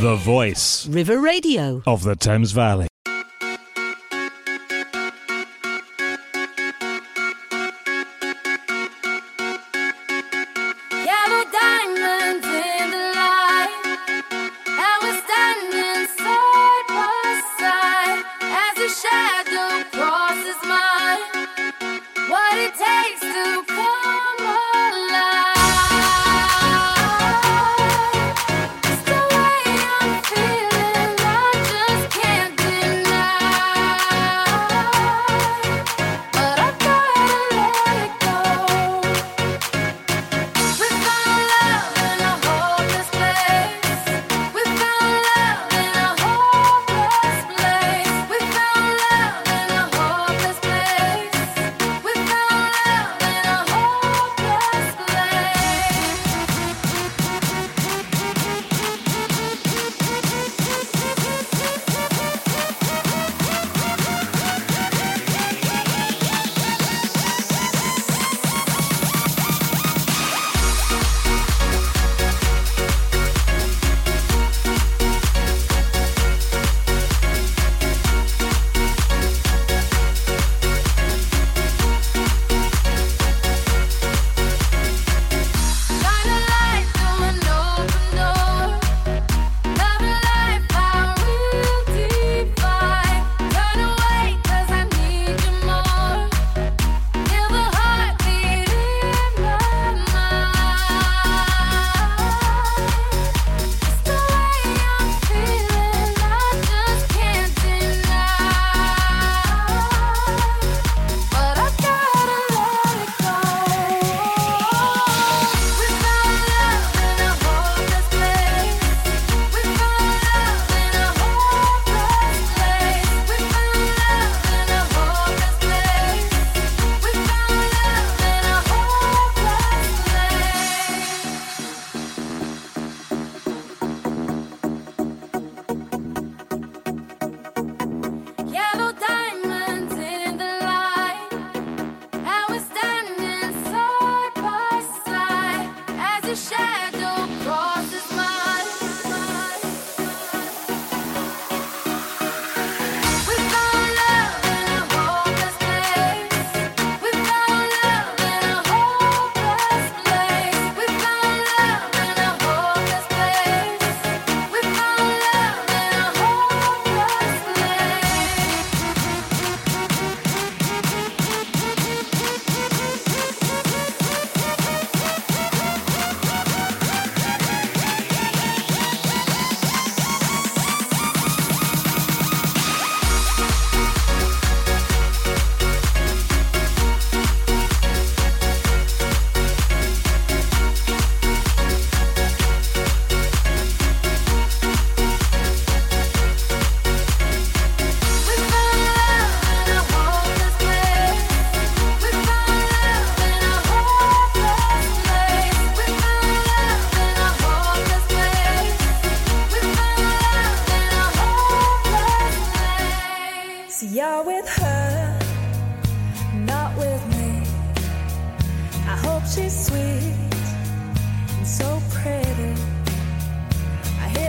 The voice. River Radio. Of the Thames Valley.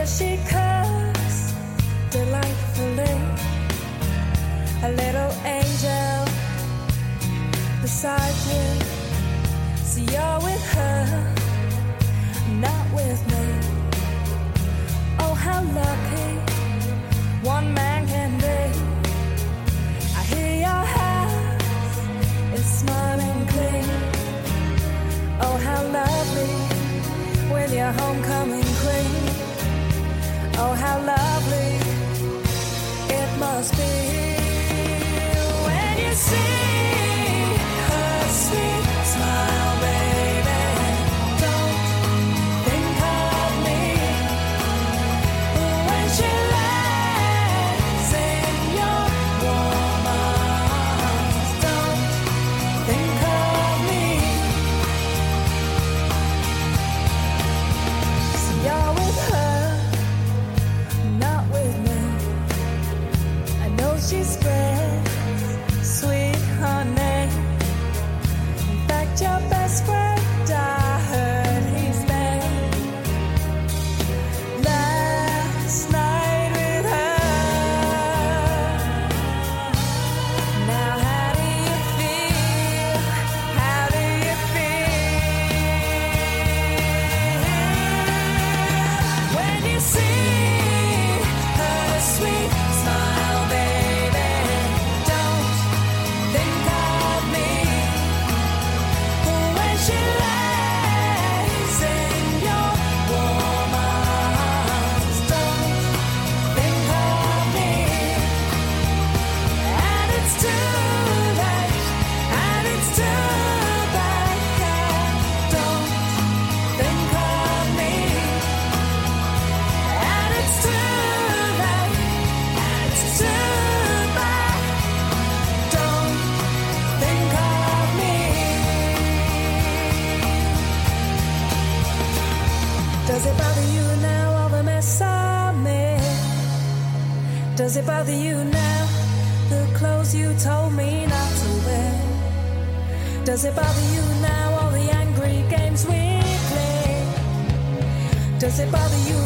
she cooks delightfully. A little angel beside you. So you're with her, not with me. Oh, how lucky one man can be. I hear your house is smiling clean. Oh, how lovely with your homecoming queen how lovely it must be. Does it bother you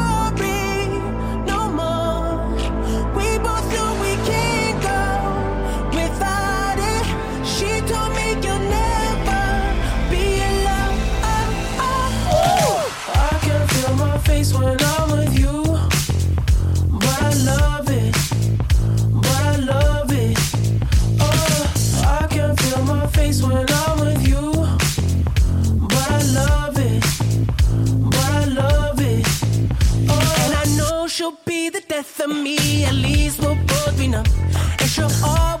death of me, at least we'll both be numb. And she'll always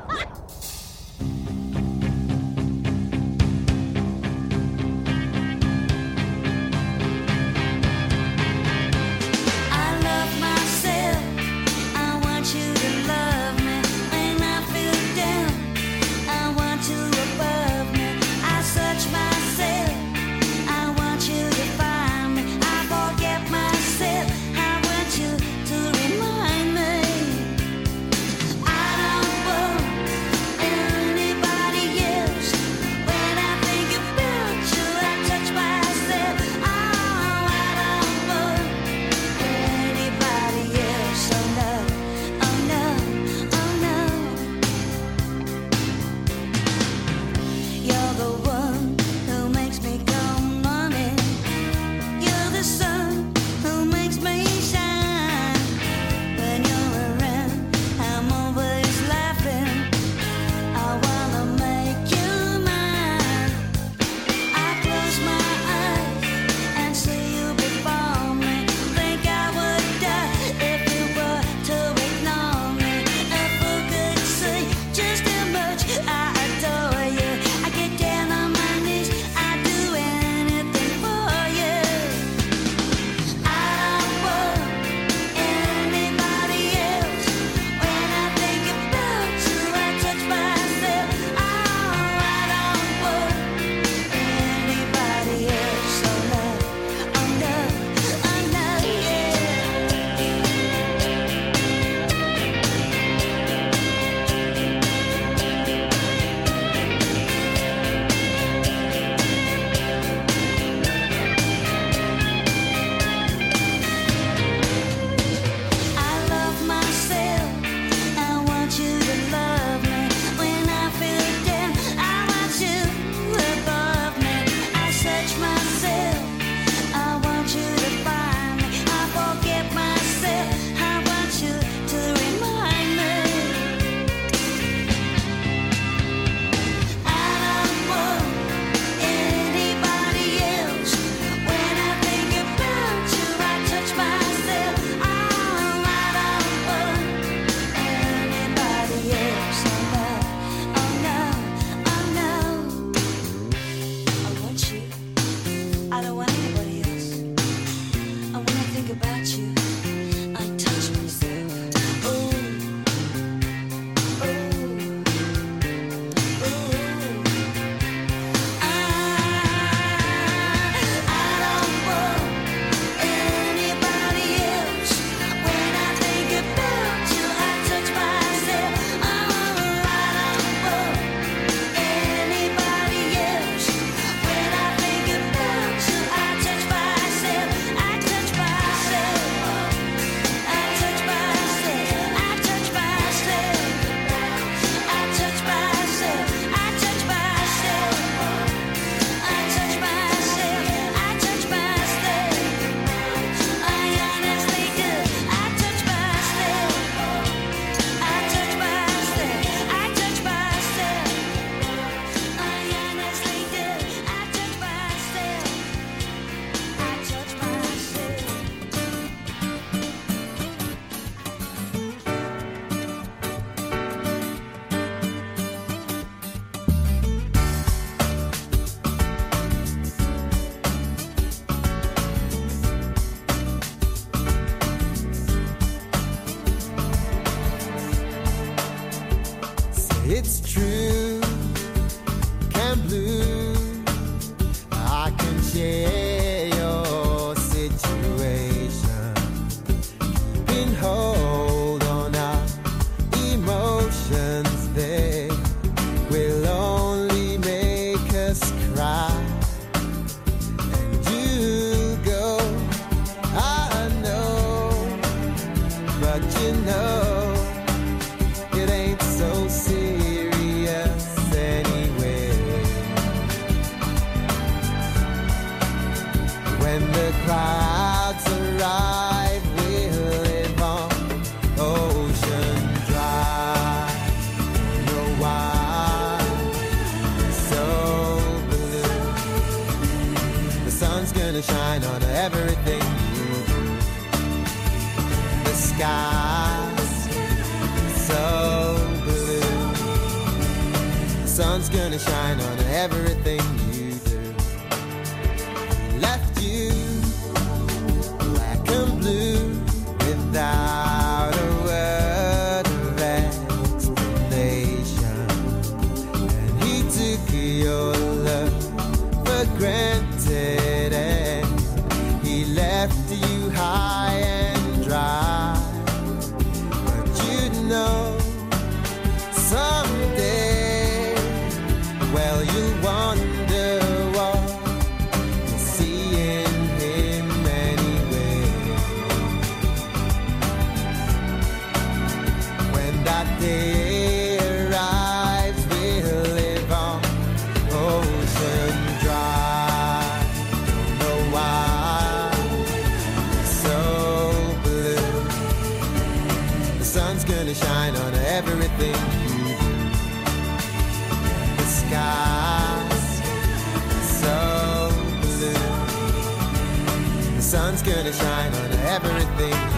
Know everything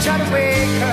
try to wake up.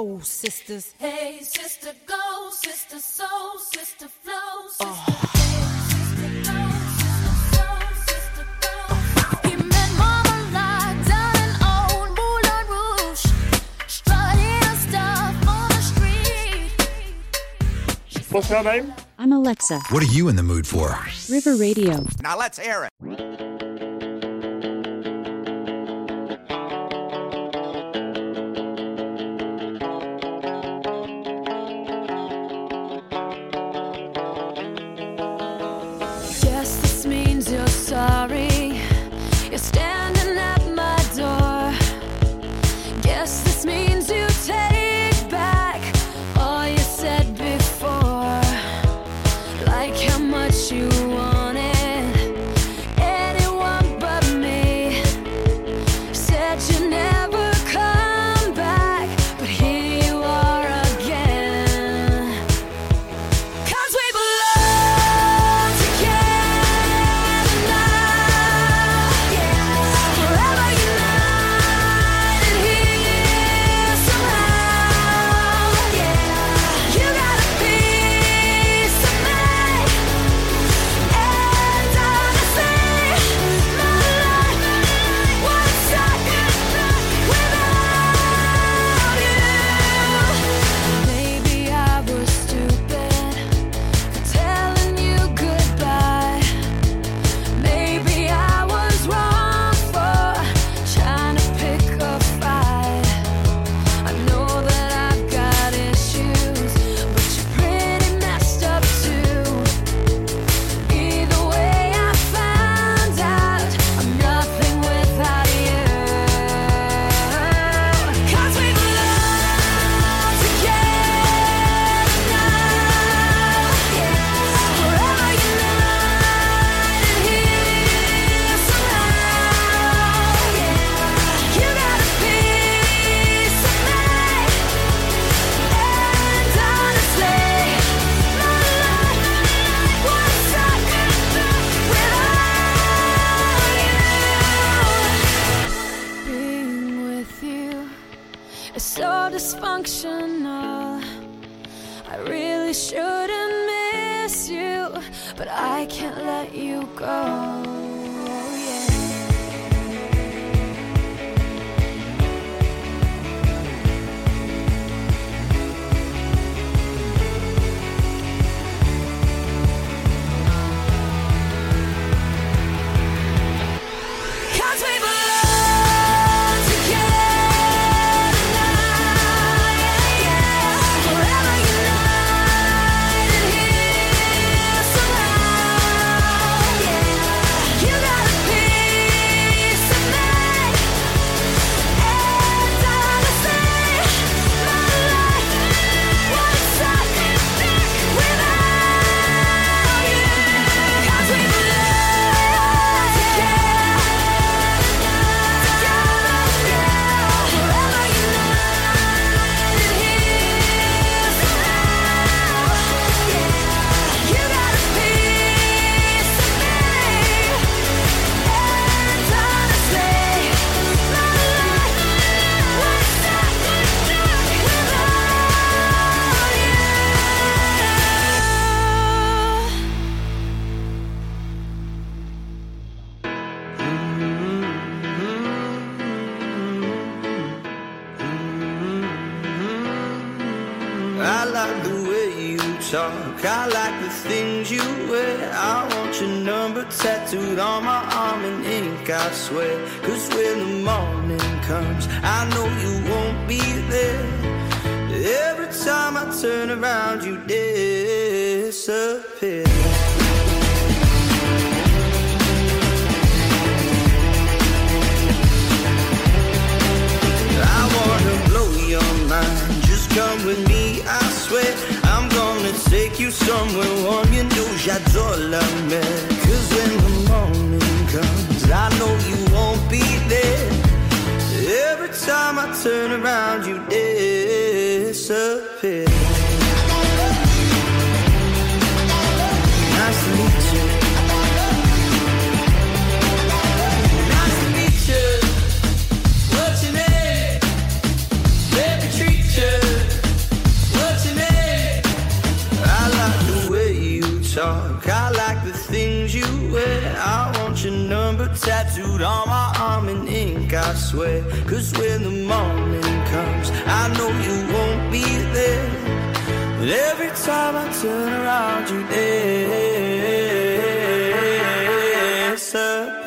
Your flow, sisters. Hey, sister, go, sister, soul, sister, flow, sister. Oh. He met Marmalade down in old Moulin Rouge, strutting her stuff on the street. What's her name? I'm Alexa. What are you in the mood for? River Radio. Now let's hear it. I like the things you wear. I want your number tattooed on my arm in ink, I swear. Cause when the morning comes, I know you won't be there. Every time I turn around, you disappear. I wanna blow your mind. Just come with me, I swear. Somewhere warm. You know j'adore la mer. Cause when the morning comes, I know you won't be there. Every time I turn around, you disappear. tattooed on my arm in ink, I swear. Cause when the morning comes, I know you won't be there. But every time I turn around, you're there. Sir.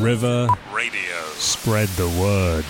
River Radio. Spread the word.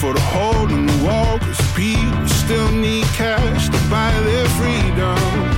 For the whole new world, cause people still need cash to buy their freedom.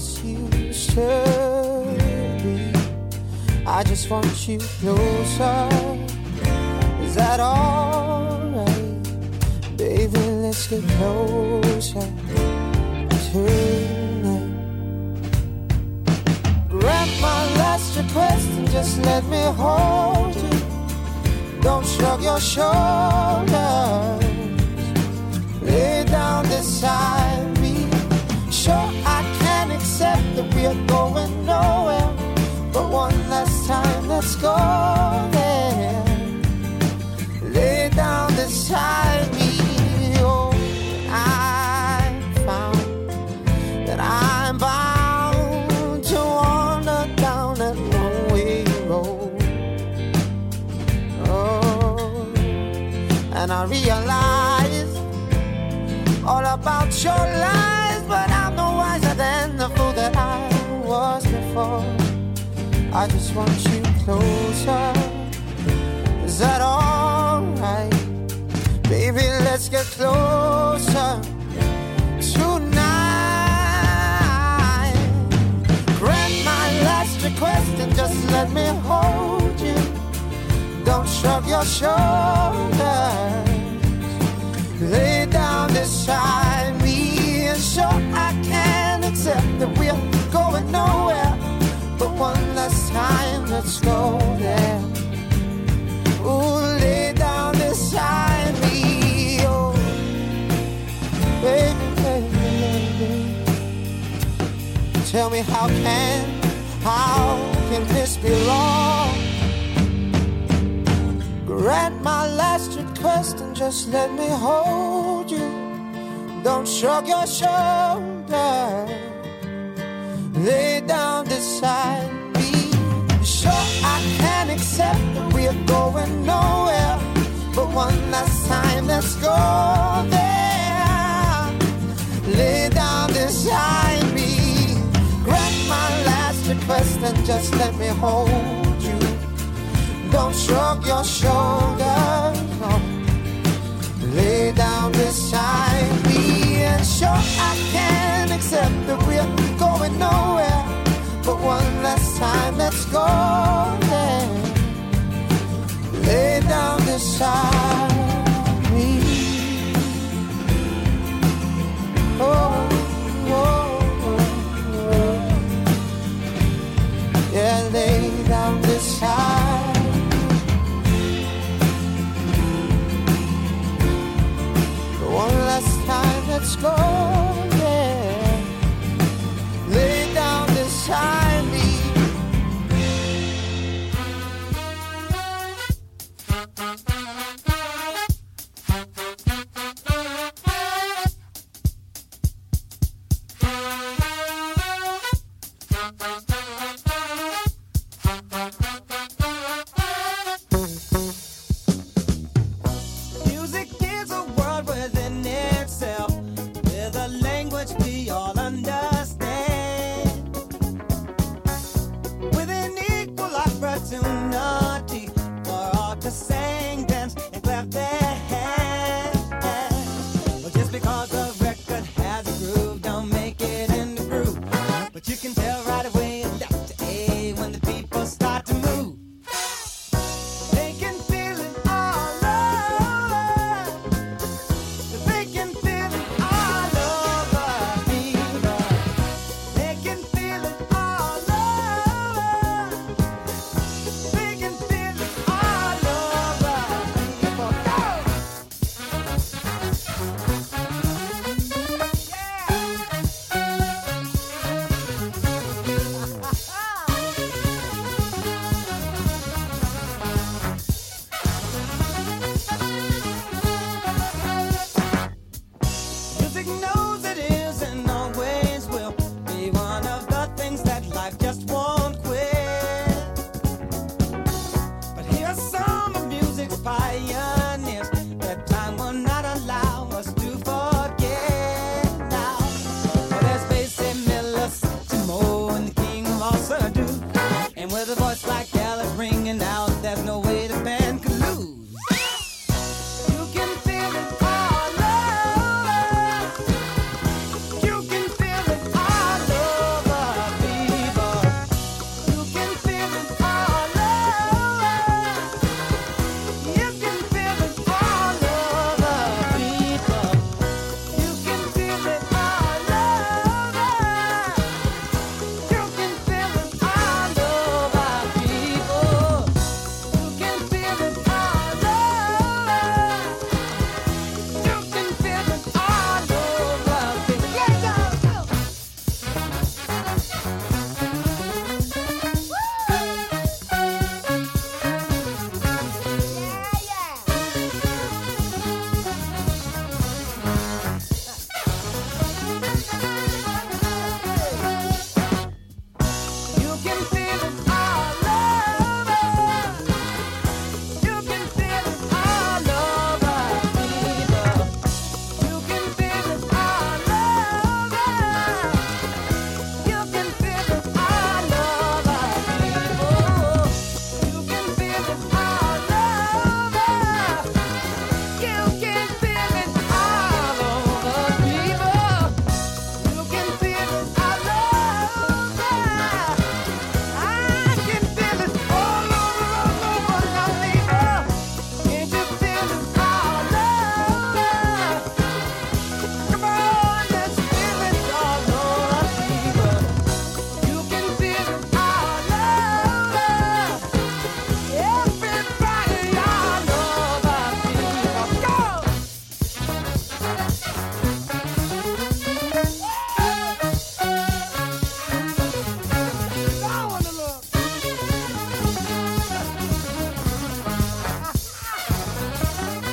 This used to be. I just want you closer. Is that alright? Baby, let's get closer tonight. Grab my last request and just let me hold you. Don't shrug your shoulders. Lay down beside me. That we're going nowhere. But one last time, let's go there. Lay down beside me. Oh, I found that I'm bound to wander down that one-way road. Oh, and I realize all about your lies, before. I just want you closer. Is that alright? Baby, let's get closer tonight. Grant my last request and just let me hold you. Don't shrug your shoulders. Tell me how can, how can this be wrong? Grant my last request and just let me hold you. Don't shrug your shoulders. Lay down beside me. Can accept that we're going nowhere. But one last time, let's go there. Lay down beside me. Grant my last request and just let me hold you. Don't shrug your shoulders. No. Lay down beside me. And sure, I can accept that we're going nowhere. But one last time, let's go. Lay down beside me. Oh, oh, oh. Yeah, lay down beside One last time, let's go,